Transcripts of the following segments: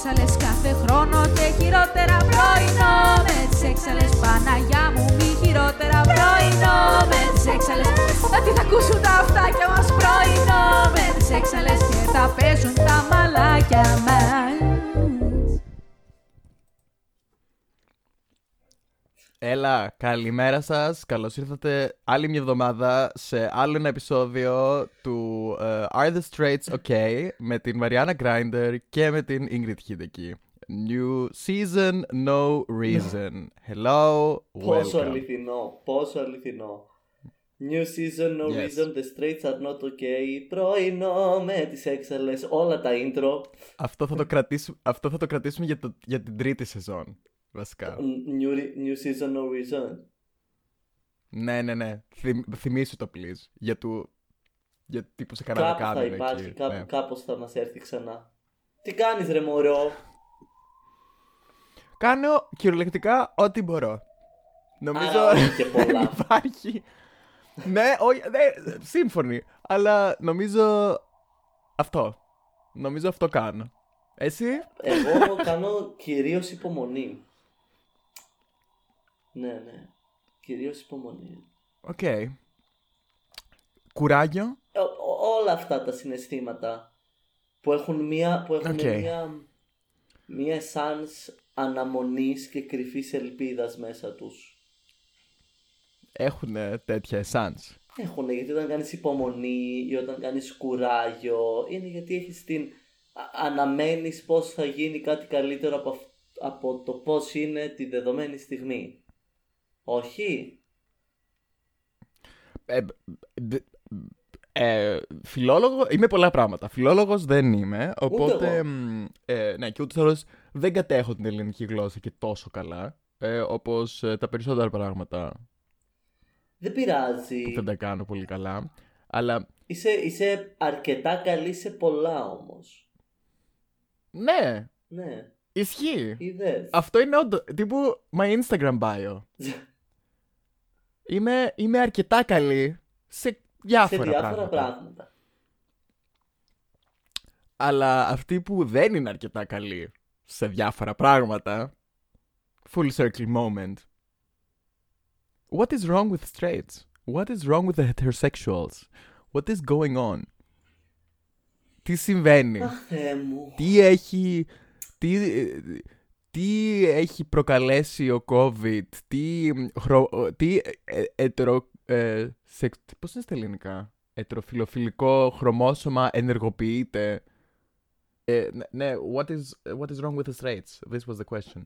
έξαλες κάθε χρόνο και χειρότερα πρωινό. Με τις έξαλες Παναγιά μου μη χειρότερα πρωινό. Με τις έξαλες τι θα ακούσουν τα αυτάκια μας πρωινό. Με τις έξαλες και θα παίζουν τα μαλάκια μας Έλα, καλημέρα σας. Καλώς ήρθατε άλλη μια εβδομάδα σε άλλο ένα επεισόδιο του ε, Are the Straits OK με την Mariana Grinder και με την Ingrid Hideki. New season, no reason. Hello, Πόσο welcome. αληθινό, πόσο αληθινό. New season, no Yes. reason, the straights are not okay. Πρωινό με τις έξαλες, όλα τα intro. Αυτό θα το κρατήσουμε, αυτό θα το κρατήσουμε για, το, για την τρίτη σεζόν, βασικά. New, re- new season, no reason. ναι, ναι, ναι. Θυμ, θυμήσου το, please. Για του... Για τύπου σε κανένα Κάπου θα κάνουν υπάρχει, εκεί. κάπου, ναι. κάπως θα μας έρθει ξανά. Τι κάνεις ρε μωρό; Κάνω κυριολεκτικά ό,τι μπορώ. Νομίζω Άρα όχι και πολλά. υπάρχει. ναι, όχι, ναι, σύμφωνοι. Αλλά νομίζω αυτό. Νομίζω αυτό κάνω. Εσύ; Εγώ κάνω κυρίως υπομονή. Ναι, ναι. Κυρίως υπομονή. Οκ. Κουράγιο. Ε, ό- όλα αυτά τα συναισθήματα που έχουν μία, που έχουν Οκ. μία, μία essence αναμονής και κρυφής ελπίδας μέσα τους. Έχουν τέτοια essence; Έχουν, γιατί όταν κάνεις υπομονή ή όταν κάνεις κουράγιο, είναι γιατί έχεις την... α- αναμένεις πώς θα γίνει κάτι καλύτερο από, αυ- από το πώς είναι τη δεδομένη στιγμή. Όχι. Ε, δ- ε, φιλόλογο, είμαι πολλά πράγματα. Φιλόλογος δεν είμαι, οπότε. εγώ. μ, ε, ναι, και ούτως άλλως δεν κατέχω την ελληνική γλώσσα και τόσο καλά. Ε, όπως ε, τα περισσότερα πράγματα Δεν πειράζει. που δεν τα κάνω πολύ καλά. Αλλά Είσαι, είσαι αρκετά καλή σε πολλά όμως. ναι, Ναι, ισχύει. είδες. Αυτό είναι όντως. Τύπου my Instagram bio. Είμαι, είμαι αρκετά καλή σε σε διάφορα, διάφορα πράγματα. πράγματα. Αλλά αυτοί που δεν είναι αρκετά καλοί σε διάφορα πράγματα. Full circle moment. What is wrong with straights? What is wrong with the heterosexuals? What is going on? Τι συμβαίνει; Αχ, Θεέ μου. τι έχει τι, τι έχει προκαλέσει ο COVID τι, χρο, τι ε, ετερο, ε, σεξ, πώς είναι στα ελληνικά ετεροφιλοφιλικό χρωμόσωμα ενεργοποιείται; Ε, ναι, ναι, what is, what is wrong with the straights; This was the question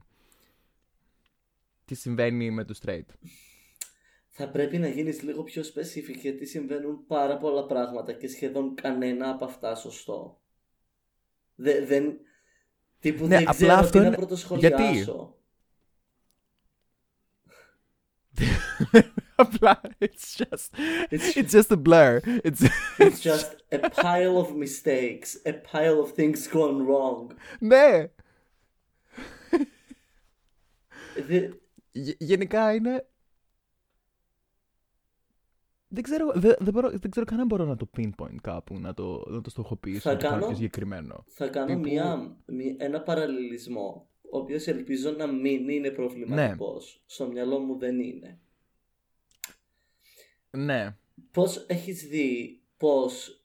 τι συμβαίνει με τους straight; Θα πρέπει να γίνεις λίγο πιο specific γιατί συμβαίνουν πάρα πολλά πράγματα και σχεδόν κανένα από αυτά σωστό. Δε, δεν... Τύπου Ναι, δεν απλά ξέρω αυτό τι να είναι- πρωτοσχολιάσω. απλά it's just It's- it's just a blur it's, It's just a pile of mistakes, a pile of things gone wrong. ναι Δε- Γε- γενικά είναι. Δεν ξέρω, δεν, δεν, μπορώ, δεν ξέρω καν αν μπορώ να το pinpoint κάπου, να το, να το στοχοποιήσω, Θα να το κάνω κάνω- πιο συγκεκριμένο. Θα κάνω Τύπου- μια, μια- ένα παραλληλισμό, ο οποίος ελπίζω να μην είναι προβληματικός. Στο μυαλό μου δεν είναι. Ναι. Πώς έχεις δει πώς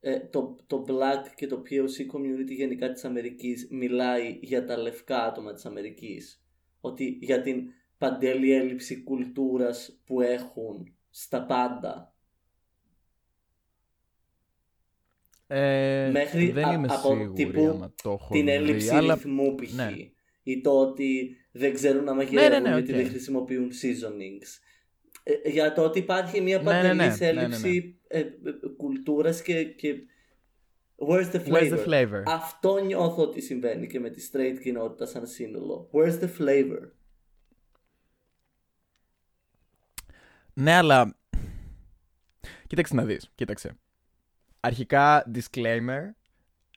ε, το, το black και το POC community γενικά της Αμερικής μιλάει για τα λευκά άτομα της Αμερικής; Ότι για την παντέλη έλλειψη κουλτούρας που έχουν στα πάντα. Ε, Μέχρι δεν α- είμαι από σίγουρη τύπου άμα το έχω την δει, έλλειψη αλλά... ρυθμού π.χ. ναι. Ή το ότι δεν ξέρουν να μαγειρεύουν ναι, ναι, γιατί οκ. δεν χρησιμοποιούν seasonings. Ε, για το ότι υπάρχει μια Ναι, ναι, ναι, παντελής ναι, ναι, ναι. έλλειψη ε, ε, κουλτούρας και, και Where's the flavor? Where's the flavor? Αυτό νιώθω ότι συμβαίνει και με τη straight κοινότητα σαν σύνολο. Where's the flavor? Ναι, αλλά... Κοίταξε να δεις, κοίταξε. Αρχικά, disclaimer,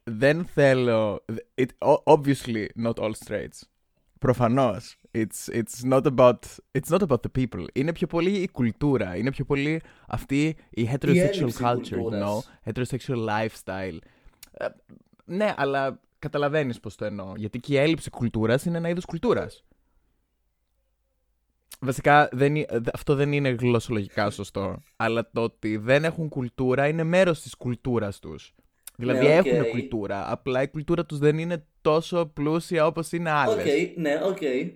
δεν θέλω... It, o- obviously, not all straights. Προφανώς. It's, it's, not about, it's not about the people. Είναι πιο πολύ η κουλτούρα. Είναι πιο πολύ αυτή η heterosexual έλλειψη culture, you know. κουλτούρας. Heterosexual lifestyle. Ε, ναι, αλλά καταλαβαίνεις πώς το εννοώ. Γιατί και η έλλειψη κουλτούρας είναι ένα είδος κουλτούρας. Βασικά δεν, ε, αυτό δεν είναι γλωσσολογικά σωστό. Αλλά το ότι δεν έχουν κουλτούρα είναι μέρος της κουλτούρας τους. Δηλαδή Ναι, οκ. έχουν κουλτούρα. Απλά η κουλτούρα τους δεν είναι τόσο πλούσια όπως είναι άλλες. Οκ, ναι, οκ. Ε,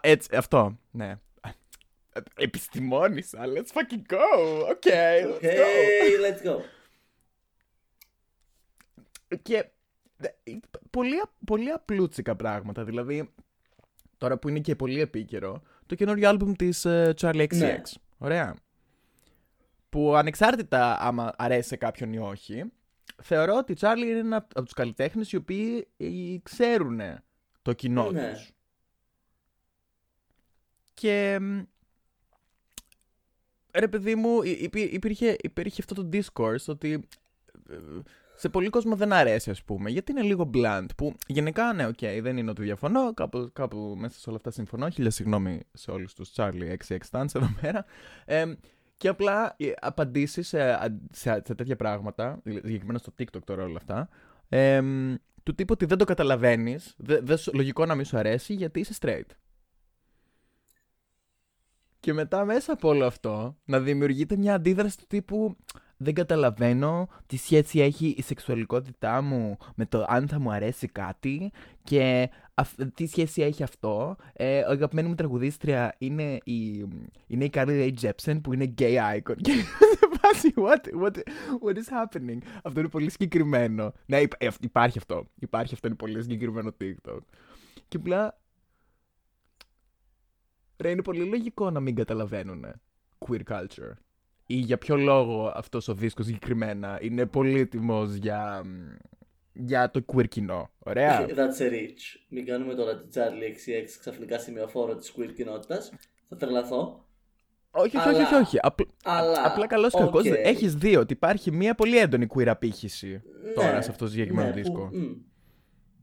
έτσι, αυτό. Ναι. Επιστημόνισσα. Let's fucking go. Okay, let's Okay, go. let's go. Και ε, πολύ, α- πολύ απλούτσικα πράγματα. Δηλαδή, τώρα που είναι και πολύ επίκαιρο, το καινούριο άλμπουμ της ε, Charlie XCX. Ναι. Ωραία. Που ανεξάρτητα άμα αρέσει σε κάποιον ή όχι, θεωρώ ότι η Charlie είναι ένα από τους καλλιτέχνες οι οποίοι ε, ξέρουν το κοινό Ναι. τους. Και μ, ρε παιδί μου, υ- υπή- υπήρχε, υπήρχε αυτό το discourse ότι ε, σε πολύ κόσμο δεν αρέσει, ας πούμε, γιατί είναι λίγο blunt. Που γενικά, ναι, οκ, δεν είναι ότι διαφωνώ. Κάπου, κάπου μέσα σε όλα αυτά συμφωνώ. Χίλια συγγνώμη σε όλους τους Charli XCX stans εδώ πέρα. Ε, και απλά οι απαντήσεις σε, α- σε, σε τέτοια πράγματα, δηλαδή, συγκεκριμένα στο TikTok τώρα όλα αυτά, ε, μ, του τύπου ότι δεν το καταλαβαίνεις, δε, δε σου- λογικό να μην σου αρέσει γιατί είσαι straight. Και μετά μέσα από όλο αυτό να δημιουργείται μια αντίδραση του τύπου δεν καταλαβαίνω τι σχέση έχει η σεξουαλικότητά μου με το αν θα μου αρέσει κάτι και αυ- τι σχέση έχει αυτό. Ε, η αγαπημένη μου τραγουδίστρια είναι η, είναι η Carly Rae Jepsen που είναι gay icon. Και σε φάση, what, what, what is happening; Αυτό είναι πολύ συγκεκριμένο. Ναι, υπ- ε, υπάρχει αυτό. Υπάρχει αυτό, είναι πολύ συγκεκριμένο TikTok. Και απλά Ρε, είναι πολύ λογικό να μην καταλαβαίνουν queer culture. Ή για ποιο λόγο αυτός ο δίσκος συγκεκριμένα είναι πολύτιμος για, για το queer κοινό. Ωραία. That's a reach. Μην κάνουμε τώρα την Charli XCX ξαφνικά σημαιοφόρο της queer κοινότητας. Θα τρελαθώ. όχι, όχι, αλλά- όχι, όχι, όχι. Απλ- Αλλά. απλά καλώς οκ. κακώς έχεις δει ότι υπάρχει μια πολύ έντονη queer απήχηση τώρα Ναι, σε αυτό το συγκεκριμένο ναι, δίσκο. που, μ,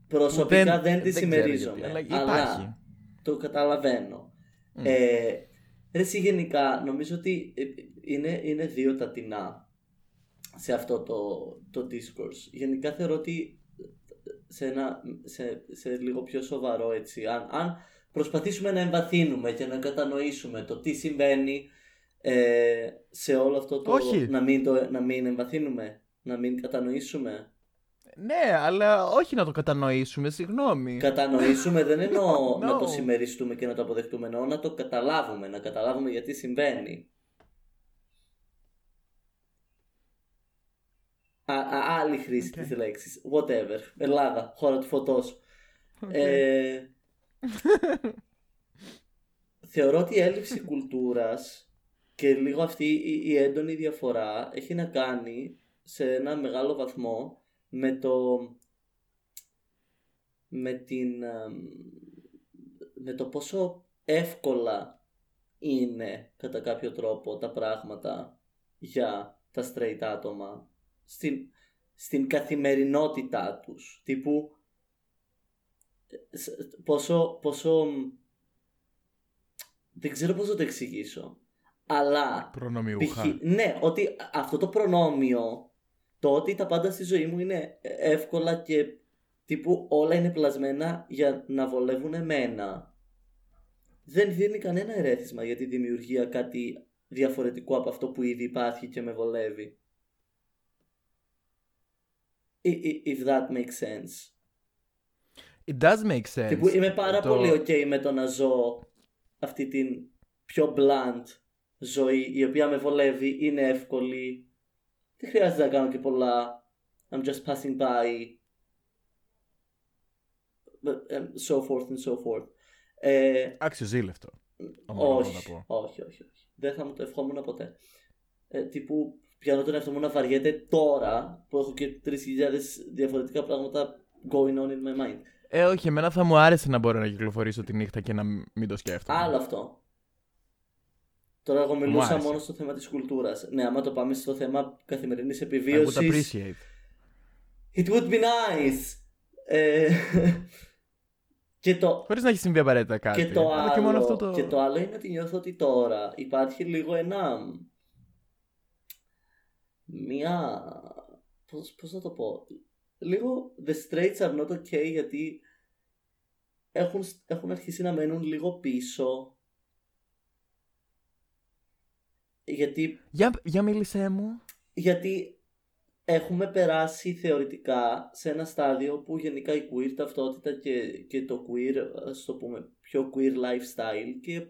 προσωπικά δεν- δεν, τη δεν ξέρω συμμερίζομαι. γιατί, αλλά αλλά υπάρχει. το καταλαβαίνω. Ε, ρε, εσύ γενικά νομίζω ότι ε, είναι, είναι δύο τα τεινά σε αυτό το, το discourse. Γενικά θεωρώ ότι σε, ένα, σε, σε λίγο πιο σοβαρό έτσι, αν, αν προσπαθήσουμε να εμβαθύνουμε και να κατανοήσουμε το τι συμβαίνει ε, σε όλο αυτό το... Όχι. Να μην, το, να μην εμβαθύνουμε, να μην κατανοήσουμε. Ναι, αλλά όχι να το κατανοήσουμε, συγγνώμη. Κατανοήσουμε δεν εννοώ No. να το συμμεριστούμε και να το αποδεχτούμε, εννοώ να το καταλάβουμε, να καταλάβουμε γιατί συμβαίνει. Α, α, άλλη χρήση Οκ. της λέξης. Whatever. Ελλάδα, χώρα του φωτός. Ε, θεωρώ ότι η έλλειψη κουλτούρας και λίγο αυτή η, η έντονη διαφορά έχει να κάνει σε ένα μεγάλο βαθμό με το με την εμ, με το πόσο εύκολα είναι κατά κάποιο τρόπο τα πράγματα για τα straight άτομα στην, στην καθημερινότητά τους τύπου ε, σ- πόσο, πόσο δεν ξέρω πώς να το εξηγήσω αλλά Προνομιούχα. π.χ. ναι ότι αυτό το προνόμιο το ότι τα πάντα στη ζωή μου είναι εύκολα και τύπου όλα είναι πλασμένα για να βολεύουν εμένα δεν δίνει κανένα ερέθισμα για τη δημιουργία κάτι διαφορετικό από αυτό που ήδη υπάρχει και με βολεύει. I- i- If that makes sense. It does make sense. Τύπου είμαι πάρα Το- πολύ ok με το να ζω αυτή την πιο blunt ζωή η οποία με βολεύει, είναι εύκολη. Δεν χρειάζεται να κάνω και πολλά. I'm just passing by. But, um, so forth and so forth. Ε, Αξιοζήλευτο. ομολογώ όχι, να πω. όχι, όχι, όχι. Δεν θα μου το ευχόμουν ποτέ. Ε, τύπου πιάνω τον εαυτό μου να βαριέται τώρα που έχω και 3.000 διαφορετικά πράγματα going on in my mind. Ε, όχι, εμένα θα μου άρεσε να μπορώ να κυκλοφορήσω τη νύχτα και να μην το σκέφτομαι. Άλλο αυτό. Τώρα εγώ Μου μιλούσα άρεσε. μόνο στο θέμα της κουλτούρας. Ναι, άμα το πάμε στο θέμα καθημερινής I would επιβίωσης... appreciate. It would be nice. Ε, και το, Χωρίς να έχει συμβεί απαραίτητα κάτι. και το, Αλλά άλλο, και μόνο αυτό το... και το άλλο είναι ότι νιώθω ότι τώρα υπάρχει λίγο ένα... Μία... Πώς, πώς να το πω... λίγο the straights are not okay γιατί έχουν, έχουν αρχίσει να μένουν λίγο πίσω. Γιατί, Για, για μίλησέ μου. γιατί έχουμε περάσει θεωρητικά σε ένα στάδιο που γενικά η queer ταυτότητα και, και το queer, ας το πούμε, πιο queer lifestyle και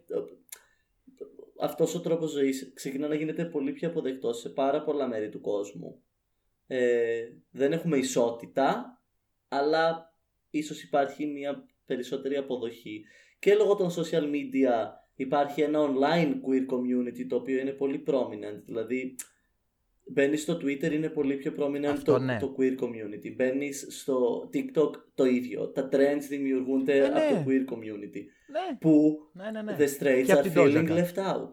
ε, αυτός ο τρόπος ζωής ξεκινά να γίνεται πολύ πιο αποδεκτός σε πάρα πολλά μέρη του κόσμου. Ε, δεν έχουμε ισότητα, αλλά ίσως υπάρχει μια περισσότερη αποδοχή. Και λόγω των social media υπάρχει ένα online queer community το οποίο είναι πολύ prominent. Δηλαδή, μπαίνεις στο Twitter είναι πολύ πιο prominent Αυτό, το, ναι. το queer community. Μπαίνεις στο TikTok το ίδιο. Τα trends δημιουργούνται Ναι, από ναι. το queer community. Ναι, Που ναι, ναι. ναι. the straights Και απ' are την Doja feeling Cat. left out.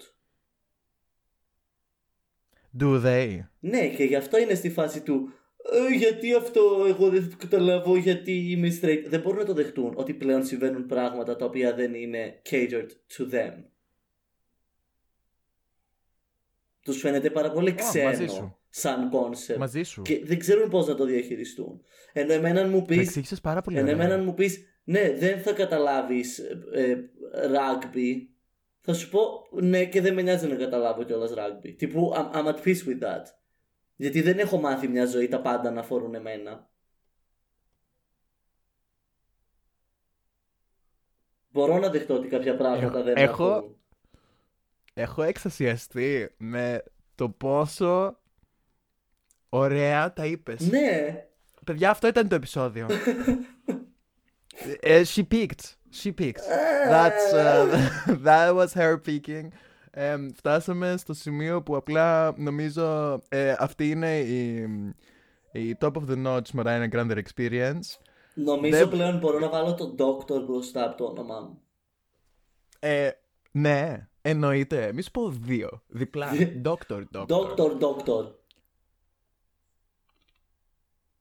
Do they? Ναι, και γι' αυτό είναι στη φάση του «Ε, γιατί αυτό; Εγώ δεν θα το καταλάβω, γιατί είμαι straight. Δεν μπορούν να το δεχτούν ότι πλέον συμβαίνουν πράγματα τα οποία δεν είναι catered to them. Τους φαίνεται πάρα πολύ μαζί ξένο σου. σαν concept Μαζί σου. και δεν ξέρουν πώς να το διαχειριστούν. Ενώ εμένα μου Το πεις, εξήγησες πάρα πολύ ενώ ωραία. εμένα μου πεις ναι δεν θα καταλάβεις ε, rugby θα σου πω ναι και δεν με νοιάζει να καταλάβω κιόλας rugby. Τύπου I'm, I'm at peace with that. Γιατί δεν έχω μάθει μια ζωή τα πάντα να αφορούν εμένα. Μπορώ να δεχτώ ότι κάποια πράγματα Έχω- δεν με έχω- αφορούν. Έχω εξασιαστεί με το πόσο ωραία τα είπες. Ναι, Παιδιά, αυτό ήταν το επεισόδιο. Ε, she peaked. She peaked. That's, uh, that was her peaking. Ε, φτάσαμε στο σημείο που απλά νομίζω ε, αυτή είναι η, η top of the notch Mariah Grande experience. νομίζω Δεν- πλέον μπορώ να βάλω τον doctor μπροστά από το όνομά μου. Ε, ναι, εννοείται. Μη σου πω δύο. Διπλά. Doctor, doctor. Doctor, doctor.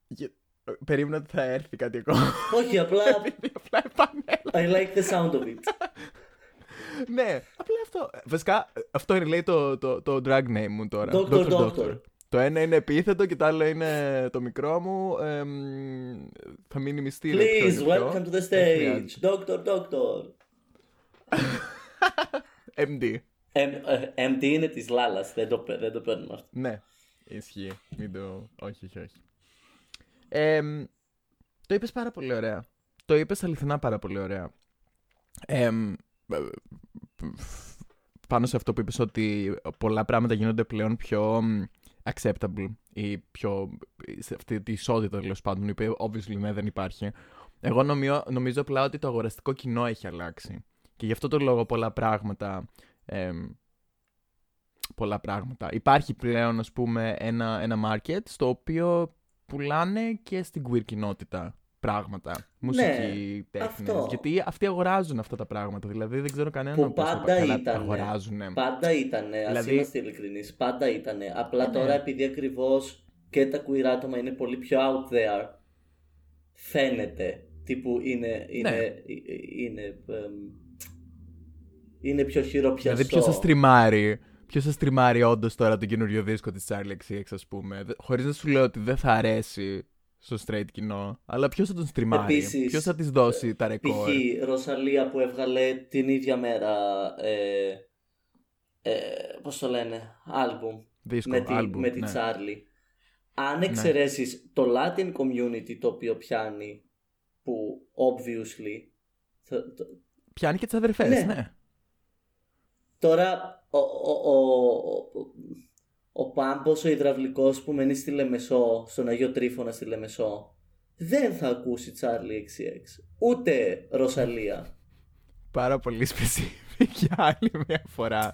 Γε- ε, Περίμενα ότι θα έρθει κάτι ακόμα. Όχι, απλά απλά επανέλα. I like the sound of it. ναι, απλά αυτό. Βασικά, αυτό είναι λέει το, το, το drag name μου τώρα. Doctor, doctor. Το ένα είναι επίθετο και το άλλο είναι το μικρό μου. Εμ, θα μείνει μυστήριο. ποιο Please, είναι ποιο. welcome to the Δεν stage. χρειάζεται. Doctor, doctor. MD. M- ε, MD είναι της Λάλας, δεν το, παι- δεν το παίρνουμε αυτό. Ναι, ισχύει. Μην το... Όχι, όχι, όχι. Εμ, το είπες πάρα πολύ ωραία. Το είπες αληθινά πάρα πολύ ωραία. Εμ, ε, πάνω σε αυτό που είπες ότι πολλά πράγματα γίνονται πλέον πιο μ, acceptable ή πιο σε αυτή τη ισότητα τέλος πάντων, η οποία obviously ναι, δεν υπάρχει. Εγώ νομιώ, νομίζω απλά ότι το αγοραστικό κοινό έχει αλλάξει. Και γι' αυτό το λόγο πολλά πράγματα εμ, πολλά πράγματα. Υπάρχει πλέον, ας πούμε, ένα, ένα market στο οποίο πουλάνε και στην queer κοινότητα πράγματα. Μουσική, τέχνες. Ναι, αυτό. Γιατί αυτοί αγοράζουν αυτά τα πράγματα. Δηλαδή δεν ξέρω κανέναν Που πώς πάντα καλά ήταν. αγοράζουν. Πάντα ήτανε, ας Δηλαδή- είμαστε ειλικρινείς, πάντα ήτανε. Απλά Ναι. τώρα επειδή ακριβώς και τα queer άτομα είναι πολύ πιο out there, φαίνεται. Τύπου είναι, είναι, Ναι. ε- είναι, εμ, είναι πιο χειροπιαστό. Δηλαδή ποιος θα στριμάρει. Ποιος θα στριμάρει όντως τώρα το καινούριο δίσκο της Charlie XCX, ας πούμε; Χωρίς να σου λέω ότι δεν θα αρέσει στο straight κοινό. Αλλά ποιος θα τον στριμάρει; Επίσης, Ποιος θα της δώσει τα ρεκόρ. Π.χ. Ροσαλία που έβγαλε την ίδια μέρα ε, ε, πώς το λένε, άλμπουμ Δίσκο, με, τη, άλμπουμ, με τη ναι. Τσάρλι. Αν εξαιρέσεις το Latin community το οποίο πιάνει που obviously θα- το- Πιάνει και τις αδερφές, Ναι. ναι. Τώρα ο, ο, ο, ο, ο Πάμπος ο υδραυλικός που μένει στη Λεμεσό στον Αγίο Τρίφωνα στη Λεμεσό δεν θα ακούσει Charli XCX ούτε Ροσαλία Πάρα πολύ specific για άλλη μια φορά.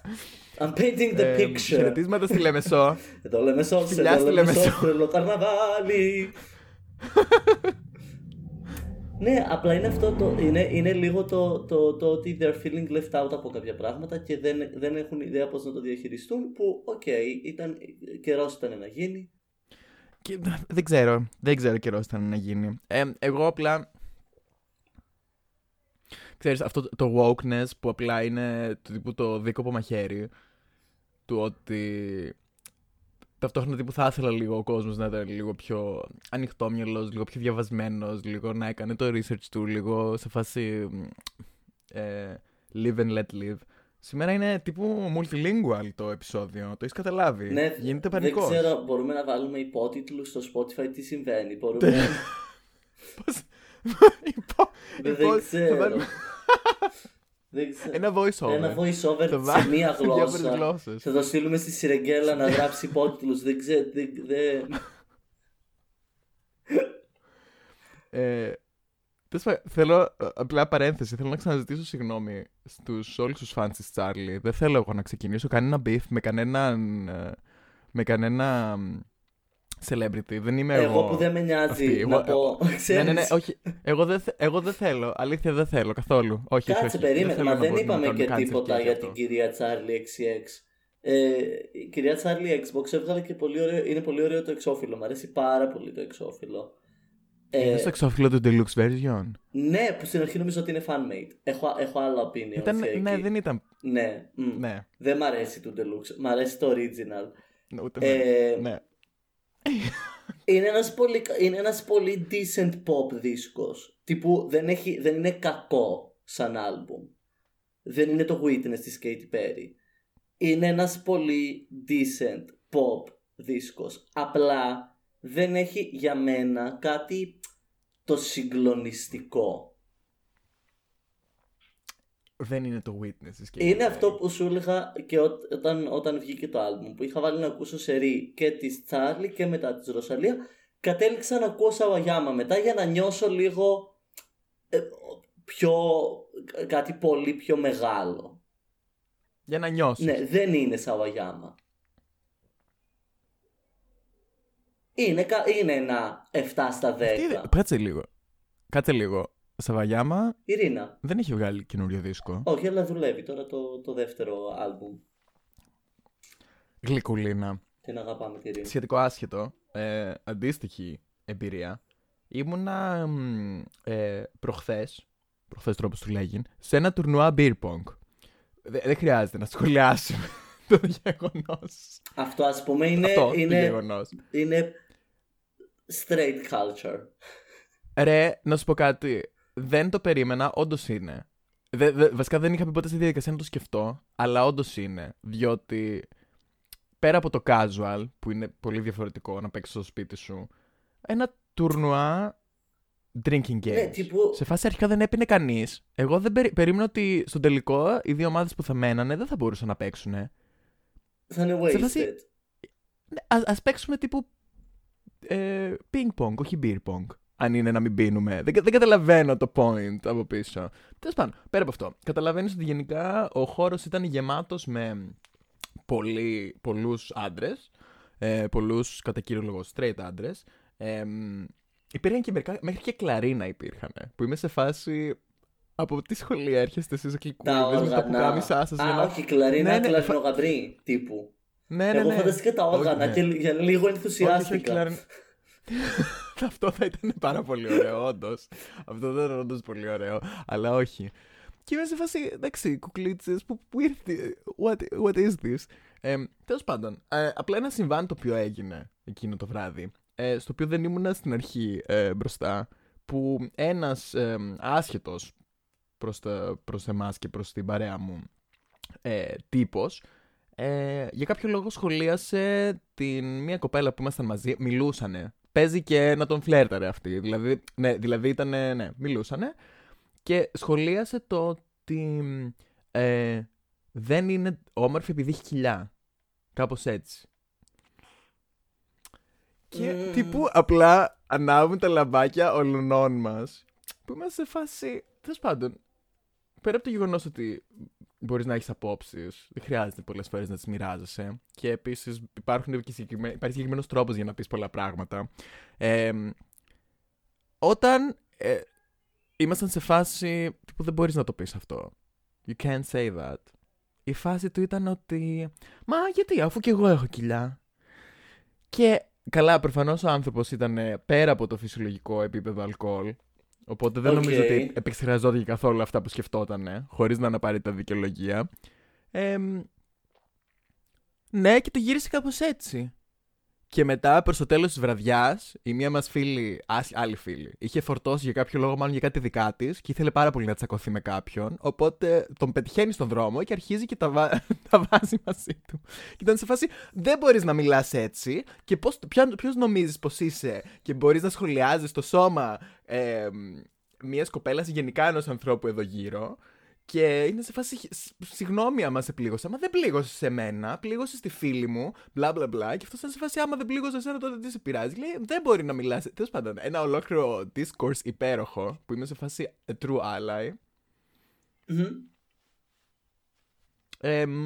I'm painting the Ε, picture χαιρετίσματα στη Λεμεσό. Εδώ Λεμεσό, Φιλιά εδώ στη Λεμεσό, Λεμεσό. τρελό καρναβάλι. ναι, απλά είναι αυτό το, είναι, είναι λίγο το, το, το ότι they're feeling left out από κάποια πράγματα και δεν, δεν έχουν ιδέα πώς να το διαχειριστούν που, οκ, ήταν, καιρός ήταν να γίνει. Και, δεν ξέρω. Δεν ξέρω καιρός ήταν να γίνει. Ε, εγώ απλά. Ξέρεις, αυτό το- το wokeness που απλά είναι το τύπου το δίκοπο μαχαίρι του ότι ταυτόχρονα τύπου θα ήθελα λίγο ο κόσμος να ήταν λίγο πιο ανοιχτόμυαλος, λίγο πιο διαβασμένος, λίγο να έκανε το research του, λίγο σε φάση ε, live and let live. Σήμερα είναι τύπου multilingual το επεισόδιο, το έχεις καταλάβει; Ναι, Γίνεται πανικός. Δεν ξέρω, μπορούμε να βάλουμε υπότιτλους στο Spotify τι συμβαίνει. Μπορούμε... Πώς... Υπό... δεν υπό- θα ξέρω. βάλουμε δεν ξέρω. Ένα voice over. Ένα voice over Το σε βάλουμε μία σε διάφορες γλώσσα. γλώσσες. Θα το στείλουμε στη Σιρεγγέλα να γράψει υπότιτλους. Δεν ξέρω. Δεν, δεν... Ε, τέλος πάντων, θέλω, ε, απλά παρένθεση, θέλω να ξαναζητήσω συγγνώμη στους όλους τους fans της Charlie. Δεν θέλω εγώ να ξεκινήσω κανένα beef με κανέναν, ε, με κανένα μ, celebrity. Δεν είμαι εγώ. Εγώ που δεν με νοιάζει αυτή. να Εγώ- πω. Ναι, ξέρεις, ναι, ναι, όχι. Εγώ δεν, θε- εγώ δεν θέλω. Αλήθεια δεν θέλω καθόλου. Όχι, όχι, Κάτσε, όχι. περίμενε. θέλω Μα να δεν μπω- να είπαμε κάνω και cancel τίποτα και για αυτό. την κυρία Charlie XCX. Ε, η κυρία Charlie Xbox έβγαλε και πολύ ωραίο, είναι πολύ ωραίο το εξώφυλλο. Μ' αρέσει πάρα πολύ το εξώφυλλο. Ε, Είναι στο εξώφυλλο του Deluxe version. ναι, που στην αρχή νομίζω ότι είναι fanmade. Έχω, έχω άλλα opinions. Ήταν, για ναι, εκεί. δεν ήταν. ναι, μ. Ναι. Δεν μ' αρέσει το Deluxe. Μ' αρέσει το original. Ούτε Ε, ναι. Ναι. Είναι ένας πολύ, είναι ένας πολύ decent pop δίσκος. Τύπου δεν, έχει, δεν είναι κακό σαν άλμπουμ. Δεν είναι το Witness της Katy Perry. Είναι ένας πολύ decent pop δίσκος. Απλά δεν έχει για μένα κάτι το συγκλονιστικό. Δεν είναι το Witness της Katy Είναι Perry. αυτό που σου έλεγα και ό- όταν, όταν βγήκε το άλμπουμ που είχα βάλει να ακούσω σε ρί και της Τσάρλι και μετά της Ροσαλία κατέληξα να ακούω Σαβαγιάμα μετά για να νιώσω λίγο ε, πιο κάτι πολύ πιο μεγάλο Για να νιώσεις. ναι δεν είναι Σαβαγιάμα είναι, κα- είναι ένα 7 στα 10 Τι- Κάτσε λίγο. Κάτσε λίγο. Σαβαγιάμα Ειρήνα δεν έχει βγάλει καινούριο δίσκο. όχι αλλά δουλεύει τώρα το, το δεύτερο άλμπουμ Γλυκουλίνα. την αγαπάμε τη Ειρήνα Σχετικό άσχετο. Ε, αντίστοιχη εμπειρία. Ήμουνα μ, ε, προχθές, προχθές τρόπος του λέγει, σε ένα τουρνουά beer pong. Δε- Δεν χρειάζεται να σχολιάσουμε το γεγονός. αυτό ας πούμε είναι, Αυτό το είναι γεγονός. είναι straight culture. Ρε, να σου πω κάτι. Δεν το περίμενα, όντως είναι. Δε, δε- βασικά δεν είχα πει ποτέ στη διαδικασία να το σκεφτώ, αλλά όντως είναι. Διότι πέρα από το casual, που είναι πολύ διαφορετικό να παίξεις στο σπίτι σου, ένα τουρνουά drinking games. Ναι, τύπου Σε φάση αρχικά δεν έπινε κανείς. Εγώ δεν περί... περίμενα ότι στον τελικό οι δύο ομάδες που θα μένανε δεν θα μπορούσαν να παίξουν. Ναι, θα είναι σε wasted. φάση- ας, ας παίξουμε τύπου ε, ping pong, όχι beer pong. Αν είναι να μην πίνουμε. Δεν, κα- δεν καταλαβαίνω το point από πίσω. Τέλος πάντων, πέρα από αυτό. Καταλαβαίνεις ότι γενικά ο χώρος ήταν γεμάτος με πολύ, πολλούς άντρες. Ε, πολλούς κατά κύριο λόγο straight άντρες. Ε, μ, υπήρχαν και μερικά, μέχρι και κλαρίνα υπήρχαν. Που είμαι σε φάση... Από τι σχολεία έρχεστε εσείς Τα κλικούδες με τα όργανα. πουκάμισά σας για Α, να... όχι, κλαρίνα, Ναι, ναι, κλαρινογαμπρί τύπου. Ναι, ναι, Εγώ ναι. φανταστήκα τα Όχι, όργανα ναι. και για λίγο Όχι, όχι, ενθουσιάστηκα. κλαριν- Αυτό θα ήταν πάρα πολύ ωραίο, όντως. Αυτό θα ήταν όντως πολύ ωραίο. Αλλά όχι. Και είμαι σε φάση, εντάξει, κουκλίτσες, που, που ήρθε. What, what is this? Ε, Τέλος πάντων, ε, απλά ένα συμβάν το οποίο έγινε εκείνο το βράδυ, ε, στο οποίο δεν ήμουνα στην αρχή ε, μπροστά, που ένας ε, άσχετος προς, τα, προς εμάς και προς την παρέα μου ε, τύπος, ε, για κάποιο λόγο σχολίασε την μία κοπέλα που ήμασταν μαζί, μιλούσανε. Παίζει και να τον φλέρταρε αυτή. Δηλαδή, ναι, δηλαδή ήταν, ναι, μιλούσανε. Και σχολίασε το ότι ε, δεν είναι όμορφη επειδή έχει κοιλιά. Κάπως έτσι. Και Μμμ. τύπου απλά ανάβουν τα λαμπάκια ολονών μας που είμαστε σε φάση. Τέλος πάντων, πέρα από το γεγονός ότι μπορείς να έχεις απόψεις, δεν χρειάζεται πολλές φορές να τις μοιράζεσαι. Και επίσης υπάρχουν και συγκεκριμέ- υπάρχει συγκεκριμένος τρόπος για να πεις πολλά πράγματα. Ε, όταν ε, ήμασταν σε φάση που δεν μπορείς να το πεις αυτό. You can't say that. Η φάση του ήταν ότι. Μα γιατί, αφού και εγώ έχω κοιλιά. Και καλά, προφανώς ο άνθρωπος ήταν ε, πέρα από το φυσιολογικό επίπεδο αλκοόλ. Οπότε δεν Οκ. νομίζω ότι επεξεργαζόταν καθόλου αυτά που σκεφτόταν, χωρίς να είναι απαραίτητα δικαιολογία. Ε, ναι, και το γύρισε κάπως έτσι. Και μετά προς το τέλος της βραδιάς, η μία μας φίλη, άλλη φίλη, είχε φορτώσει για κάποιο λόγο, μάλλον για κάτι δικά της και ήθελε πάρα πολύ να τσακωθεί με κάποιον. Οπότε τον πετυχαίνει στον δρόμο και αρχίζει και τα, βα... τα βάζει μαζί του. Και ήταν σε φάση, δεν μπορείς να μιλάς έτσι. Και ποιος νομίζεις πως είσαι και μπορείς να σχολιάζεις το σώμα ε, μιας κοπέλας γενικά ενός ανθρώπου εδώ γύρω. Και είναι σε φάση, συγγνώμη άμα σε πλήγωσα. Μα δεν πλήγωσε σε μένα, πλήγωσε στη φίλη μου, μπλα μπλα μπλα. Και αυτό ήταν σε φάση, άμα δεν πλήγωσε εσένα, τότε τι σε πειράζει. Λέει, δεν μπορεί να μιλάς. Τέλος πάντων, ένα ολόκληρο discourse υπέροχο που είμαι σε φάση a true ally. Mm-hmm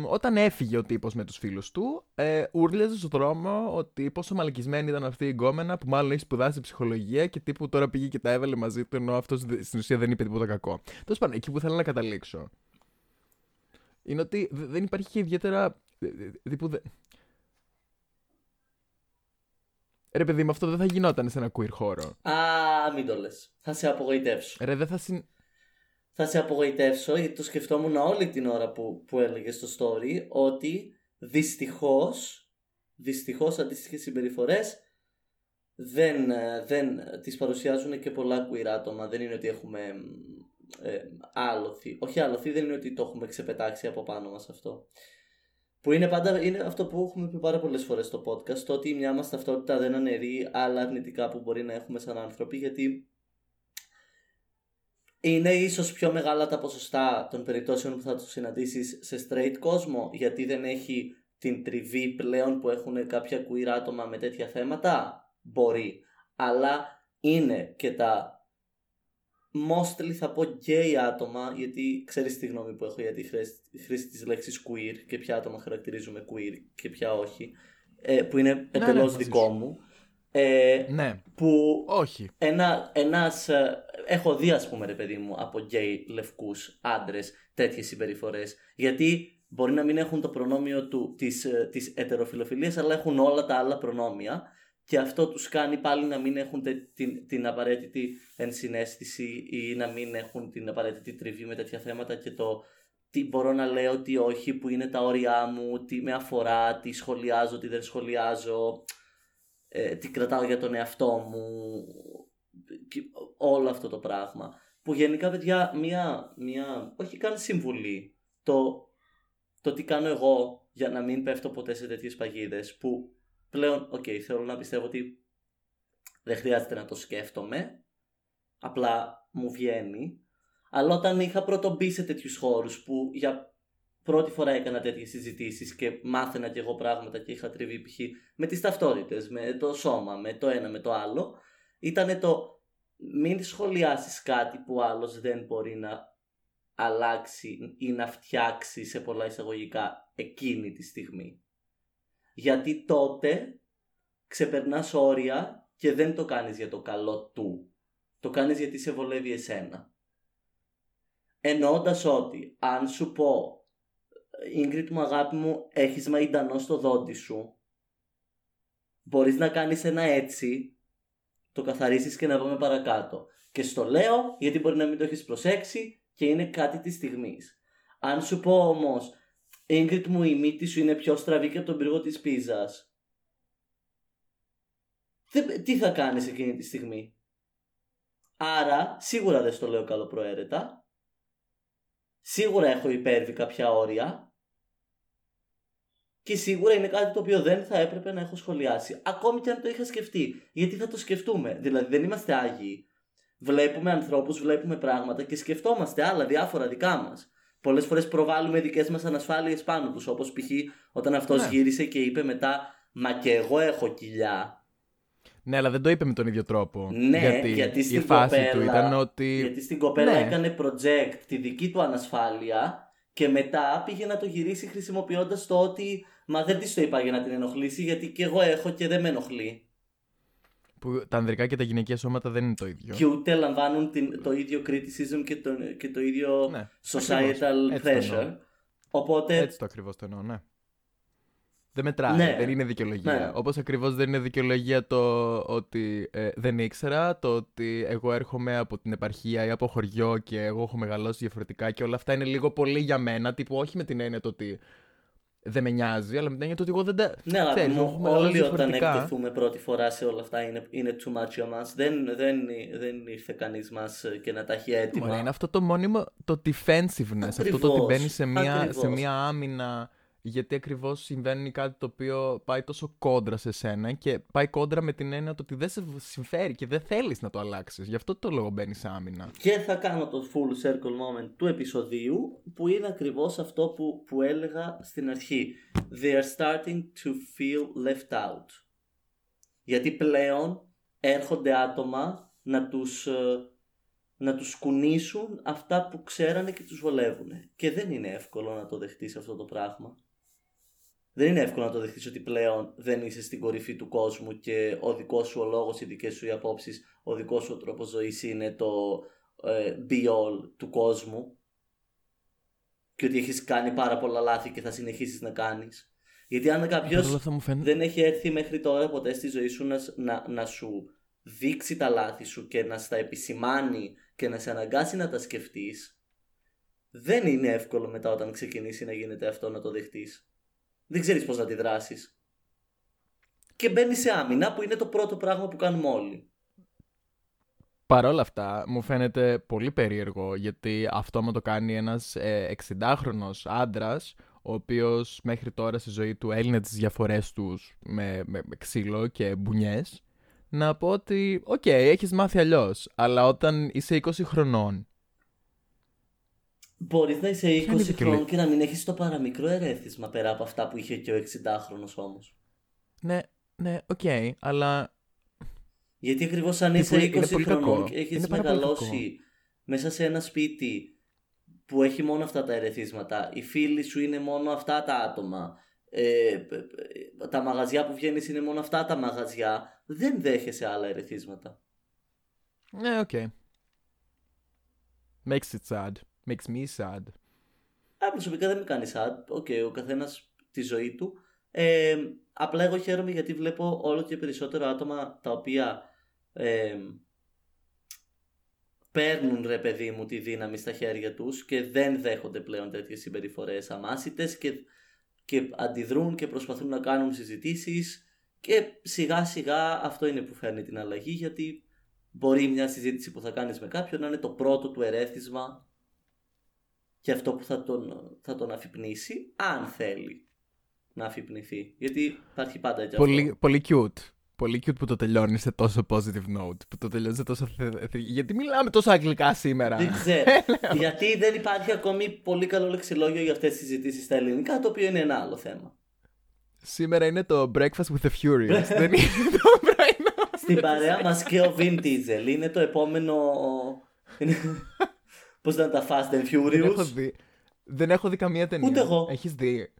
όταν έφυγε ο τύπος με τους φίλους του, ε, ούρλιαζε στον δρόμο ότι πόσο μαλακισμένη ήταν αυτή η γκόμενα που μάλλον έχει σπουδάσει ψυχολογία και τύπου τώρα πήγε και τα έβαλε μαζί του ενώ αυτός στην ουσία δεν είπε τίποτα κακό. Τέλος πάντων, εκεί που θέλω να καταλήξω είναι ότι δεν υπάρχει και ιδιαίτερα... Ε, ε, τύπου, Ρε παιδί με αυτό δεν θα γινόταν σε ένα queer χώρο. Α, μην το λες. Θα σε απογοητεύσω. Ρε, δεν θα, συν θα σε απογοητεύσω γιατί το σκεφτόμουν όλη την ώρα που, που έλεγες στο story ότι δυστυχώς, δυστυχώς αντίστοιχες συμπεριφορές δεν, ε, δεν τις παρουσιάζουν και πολλά queer άτομα. Δεν είναι ότι έχουμε ε, άλοθη. Όχι άλοθη, δεν είναι ότι το έχουμε ξεπετάξει από πάνω μας αυτό. Που είναι πάντα είναι αυτό που έχουμε πει πάρα πολλές φορές στο podcast, το ότι μια μας ταυτότητα δεν αναιρεί άλλα αρνητικά που μπορεί να έχουμε σαν άνθρωποι, γιατί είναι ίσως πιο μεγάλα τα ποσοστά των περιπτώσεων που θα τους συναντήσεις σε straight κόσμο, γιατί δεν έχει την τριβή πλέον που έχουν κάποια queer άτομα με τέτοια θέματα; Μπορεί. Αλλά είναι και τα mostly θα πω gay άτομα, γιατί ξέρεις τη γνώμη που έχω για τη χρήση της λέξης queer και ποια άτομα χαρακτηρίζουμε queer και ποια όχι. Ε, που είναι ναι, εντελώς ναι, δικό μου. Ε, ναι. Που όχι. Ένα, ένας, ε, έχω δει ας πούμε ρε παιδί μου από γκέι λευκούς άντρες τέτοιες συμπεριφορές γιατί μπορεί να μην έχουν το προνόμιο του, της, ε, της ετεροφιλοφιλίας αλλά έχουν όλα τα άλλα προνόμια και αυτό τους κάνει πάλι να μην έχουν την, την απαραίτητη ενσυναίσθηση ή να μην έχουν την απαραίτητη τριβή με τέτοια θέματα και το τι μπορώ να λέω, τι όχι, που είναι τα όρια μου, τι με αφορά, τι σχολιάζω, τι δεν σχολιάζω, ε, τι κρατάω για τον εαυτό μου, όλο αυτό το πράγμα. Που γενικά, παιδιά, μία, μία όχι καν συμβουλή, το, το τι κάνω εγώ για να μην πέφτω ποτέ σε τέτοιες παγίδες, που πλέον, οκ, okay, θέλω να πιστεύω ότι δεν χρειάζεται να το σκέφτομαι, απλά μου βγαίνει, αλλά όταν είχα πρώτο μπει σε τέτοιους χώρους που για πρώτη φορά έκανα τέτοιες συζητήσεις και μάθαινα κι εγώ πράγματα και είχα τριβεί π.χ. με τις ταυτότητες, με το σώμα, με το ένα, με το άλλο, ήταν το μην σχολιάσεις κάτι που άλλος δεν μπορεί να αλλάξει ή να φτιάξει σε πολλά εισαγωγικά εκείνη τη στιγμή. Γιατί τότε ξεπερνάς όρια και δεν το κάνεις για το καλό του. Το κάνεις γιατί σε βολεύει εσένα. Εννοώντας ότι αν σου πω Ίγκριτ μου αγάπη μου έχεις μαϊντανό στο δόντι σου. Μπορείς να κάνεις ένα έτσι το καθαρίσεις και να πάμε παρακάτω. Και στο λέω γιατί μπορεί να μην το έχεις προσέξει και είναι κάτι της στιγμής. Αν σου πω όμως Ίγκριτ μου η μύτη σου είναι πιο στραβή και από τον πύργο της πίζας τι θα κάνεις εκείνη τη στιγμή; Άρα σίγουρα δεν στο λέω καλοπροαίρετα. Σίγουρα έχω υπέρβει κάποια όρια και σίγουρα είναι κάτι το οποίο δεν θα έπρεπε να έχω σχολιάσει. Ακόμη και αν το είχα σκεφτεί. Γιατί θα το σκεφτούμε. Δηλαδή δεν είμαστε άγιοι. Βλέπουμε ανθρώπους, βλέπουμε πράγματα και σκεφτόμαστε άλλα διάφορα δικά μας. Πολλές φορές προβάλλουμε δικές μας ανασφάλειες πάνω τους. Όπως π.χ. όταν αυτός ναι. γύρισε και είπε μετά Μα και εγώ έχω κοιλιά. Ναι, αλλά δεν το είπε με τον ίδιο τρόπο. Ναι, γιατί, γιατί στην η φάση κοπέλα, του ήταν ότι. Γιατί στην κοπέλα ναι. έκανε project τη δική του ανασφάλεια και μετά πήγε να το γυρίσει χρησιμοποιώντας το ότι Μα δεν της το είπα για να την ενοχλήσει, γιατί και εγώ έχω και δεν με ενοχλεί. Που τα ανδρικά και τα γυναικεία σώματα δεν είναι το ίδιο. Και ούτε λαμβάνουν την, το ίδιο criticism και το, και το ίδιο ναι, societal pressure. Οπότε... Έτσι το ακριβώς το εννοώ, ναι. Δεν μετράει, ναι. δεν είναι δικαιολογία. Ναι. Όπως ακριβώς δεν είναι δικαιολογία το ότι ε, δεν ήξερα, το ότι εγώ έρχομαι από την επαρχία ή από χωριό και εγώ έχω μεγαλώσει διαφορετικά και όλα αυτά είναι λίγο πολύ για μένα. Τύπου όχι με την έννοια το ότι δεν με νοιάζει, αλλά με την έννοια του ότι εγώ δεν τα. Ναι, αλλά ξέρεις, μου, έχουμε όλα όλοι όταν διαφορετικά. εκτεθούμε πρώτη φορά σε όλα αυτά είναι, είναι too much για μας. Δεν, δεν, δεν ήρθε κανείς μας και να τα έχει έτοιμα. Μωρέ, είναι αυτό το μόνιμο το defensiveness. Αυτό το ότι Ακριβώς, μπαίνεις σε μια, σε ακριβώς. μια άμυνα γιατί ακριβώς συμβαίνει κάτι το οποίο πάει τόσο κόντρα σε σένα και πάει κόντρα με την έννοια το ότι δεν σε συμφέρει και δεν θέλεις να το αλλάξεις. Γι' αυτό το λόγο μπαίνεις σε άμυνα. Και θα κάνω το full circle moment του επεισοδίου που είναι ακριβώς αυτό που, που έλεγα στην αρχή. They are starting to feel left out. Γιατί πλέον έρχονται άτομα να τους, ε, να τους κουνήσουν αυτά που ξέρανε και τους βολεύουν. Και δεν είναι εύκολο να το δεχτείς αυτό το πράγμα. Δεν είναι εύκολο να το δεχτείς ότι πλέον δεν είσαι στην κορυφή του κόσμου και ο δικός σου ο λόγος, οι δικές σου οι απόψεις, ο δικός σου ο τρόπος ζωής είναι το ε, be all του κόσμου και ότι έχεις κάνει πάρα πολλά λάθη και θα συνεχίσεις να κάνεις. Γιατί αν κάποιος Παρ' όλα αυτά μου φαίνεται. δεν έχει έρθει μέχρι τώρα ποτέ στη ζωή σου να, να, να σου δείξει τα λάθη σου και να στα επισημάνει και να σε αναγκάσει να τα σκεφτείς δεν είναι εύκολο μετά όταν ξεκινήσει να γίνεται αυτό να το δεχτείς. Δεν ξέρεις πώς να αντιδράσεις. Και μπαίνει σε άμυνα που είναι το πρώτο πράγμα που κάνουμε όλοι. Παρ' όλα αυτά, μου φαίνεται πολύ περίεργο γιατί αυτό με το κάνει ένας ε, 60χρονος άντρας ο οποίος μέχρι τώρα στη ζωή του έλυνε τις διαφορές τους με, με, με ξύλο και μπουνιές να πω ότι, οκ, έχεις μάθει αλλιώς, αλλά όταν είσαι 20 χρονών Μπορείς να είσαι Ποια είναι η 20 δικαιολογία; χρόνων και να μην έχεις το παραμικρό ερέθισμα πέρα από αυτά που είχε και ο 60χρονος όμως. Ναι, ναι, οκ, αλλά Γιατί ακριβώς αν Είναι είσαι πολύ- 20 είναι πολύ χρονών κακό. και έχεις Είναι πάρα πολύ μεγαλώσει μέσα σε ένα σπίτι που έχει μόνο αυτά τα ερεθίσματα, οι φίλοι σου είναι μόνο αυτά τα άτομα, ε, π- π- τα μαγαζιά που βγαίνεις είναι μόνο αυτά τα μαγαζιά, δεν δέχεσαι άλλα ερεθίσματα. ναι, οκ. Makes it sad. Makes me sad. Α, προσωπικά δεν με κάνει sad. Οκ, ο καθένας τη ζωή του. Ε, απλά εγώ χαίρομαι γιατί βλέπω όλο και περισσότερο άτομα τα οποία ε, παίρνουν ρε παιδί μου τη δύναμη στα χέρια τους και δεν δέχονται πλέον τέτοιες συμπεριφορές αμάσιτες και, και αντιδρούν και προσπαθούν να κάνουν συζητήσεις και σιγά σιγά αυτό είναι που φέρνει την αλλαγή γιατί μπορεί μια συζήτηση που θα κάνεις με κάποιον να είναι το πρώτο του ερέθισμα και αυτό που θα τον, θα τον αφυπνήσει, αν θέλει να αφυπνηθεί. Γιατί υπάρχει πάντα και Πολύ, αυτό. πολύ cute. Πολύ cute που το τελειώνεις σε τόσο positive note. Που το τελειώνεις σε τόσο. θε- θε- Γιατί μιλάμε τόσο αγγλικά σήμερα. Δεν ξέρω. Γιατί δεν υπάρχει ακόμη πολύ καλό λεξιλόγιο για αυτές τις συζητήσεις στα ελληνικά, το οποίο είναι ένα άλλο θέμα. Σήμερα είναι το Breakfast with the Furious. δεν είναι το πρωινό. Στην παρέα μας και ο Vin Diesel. Είναι το επόμενο... είναι- Πώς ήταν τα Fast and δεν, έχω Furious; δει, δεν έχω δει καμία ταινία. Ούτε εγώ. Έχεις δει.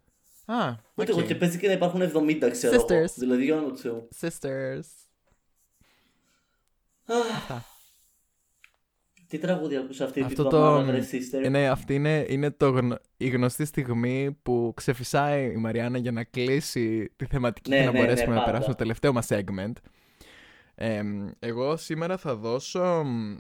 Α, Ούτε οκ. εγώ και παίζει και να υπάρχουν 70 ξέρω εγώ. Sisters. Δηλαδή για όνομα του Θεού. Sisters. Αχ. Τι τραγούδι άκουσα αυτή Αυτό την το. εβδομάδα, ρε sister; ε, ναι, αυτή είναι, είναι το γνω- η γνωστή στιγμή που ξεφυσάει η Μαριάννα για να κλείσει τη θεματική Ναι, και να ναι, μπορέσουμε ναι, να πάντα. περάσουμε στο τελευταίο μας segment. Ε, εγώ σήμερα θα δώσω μ,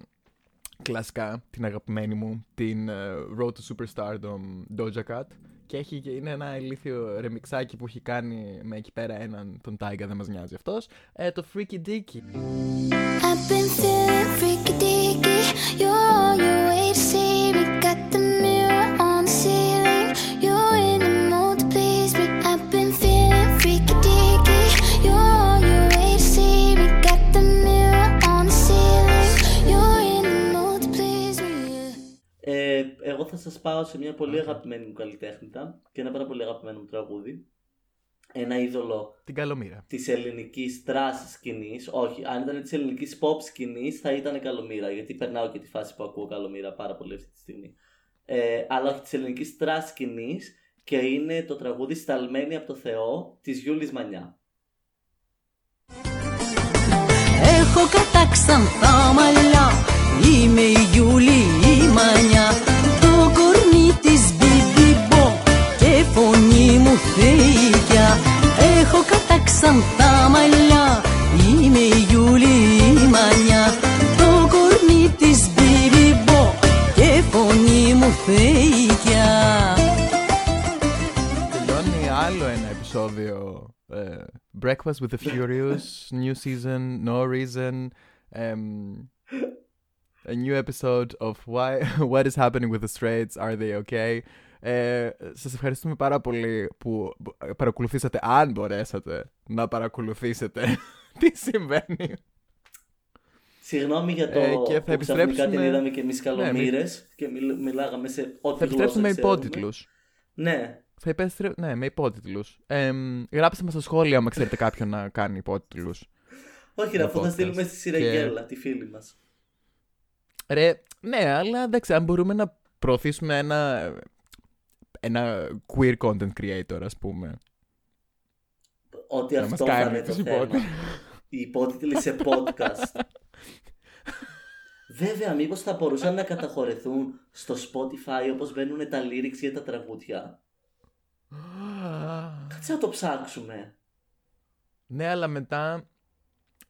κλασικά την αγαπημένη μου, την ε, Road to Superstardom Doja Cat και έχει, και είναι ένα ηλίθιο ρεμιξάκι που έχει κάνει με εκεί πέρα έναν τον Taiga, δεν μας νοιάζει αυτός, ε, το Freaky Dicky. I've been feeling freaky deaky. You're on your σας πάω σε μια πολύ αγαπημένη μου καλλιτέχνιδα και ένα πάρα πολύ αγαπημένο μου τραγούδι. Ένα είδωλο Την καλομήρα. της ελληνικής trash σκηνής. Όχι, αν ήταν της ελληνικής pop σκηνής θα ήταν Καλομήρα, γιατί περνάω και τη φάση που ακούω Καλομήρα πάρα πολύ αυτή τη στιγμή. Ε, αλλά όχι της ελληνικής trash σκηνής και είναι το τραγούδι «Σταλμένη από το Θεό» της Γιούλης Μανιά. Έχω κατάξανθα μαλλιά Είμαι καταξανθά μαλλιά Είμαι η Γιούλη η Μανιά Το κορμί της μπιμπιμπο Και φωνή μου θεϊκιά Τελειώνει επεισόδιο ε, Breakfast with the Furious, new season, no reason, um, a new episode of why, what is happening with the straights, are they okay. Ε, σας ευχαριστούμε πάρα πολύ που παρακολουθήσατε, αν μπορέσατε να παρακολουθήσετε τι συμβαίνει. Συγγνώμη για το Ε, και θα που ξαφνικά επιστρέψουμε- την είδαμε και εμείς Ναι, καλομήρες και μιλ- μιλάγαμε σε ό,τι Θα επιστρέψουμε με γλώσσα ξέρουμε. υπότιτλους. Ναι, Θα επέστρε... Ναι, με υπότιτλους. Ε, γράψτε μας στα σχόλια αν ξέρετε κάποιον να κάνει υπότιτλους. όχι ρε, Το αφού θα podcast. στείλουμε στη Και- Σιραγγέλα, τη φίλη μας. Ρε, ναι, αλλά εντάξει, αν μπορούμε να προωθήσουμε ένα, ένα queer content creator, ας πούμε. Ότι Να μας αυτό θα κάνει είναι το τους θέμα. υπότιτλους. Οι υπότιτλοι σε podcast. Βέβαια, μήπως θα μπορούσαν να καταχωρεθούν στο Spotify όπως μπαίνουν τα lyrics για τα τραγούδια; Κάτσε να το ψάξουμε. ναι, αλλά μετά,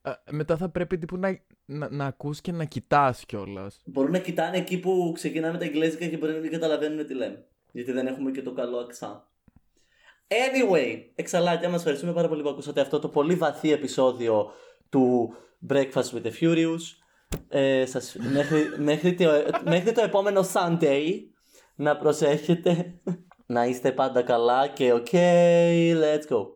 α, μετά θα πρέπει τύπου να, να, να ακούς και να κοιτάς κιόλας. Μπορούν να κοιτάνε εκεί που ξεκινάμε τα εγγλέζικα και μπορεί να μην καταλαβαίνουν τι λέμε. Γιατί δεν έχουμε και το καλό αξά. Anyway, εξαλάκια μας ευχαριστούμε πάρα πολύ που ακούσατε αυτό το πολύ βαθύ επεισόδιο του Breakfast with the Furious. Ε, σας, μέχρι, μέχρι, το, μέχρι το επόμενο Sunday να προσέχετε να είστε πάντα καλά και ok, let's go.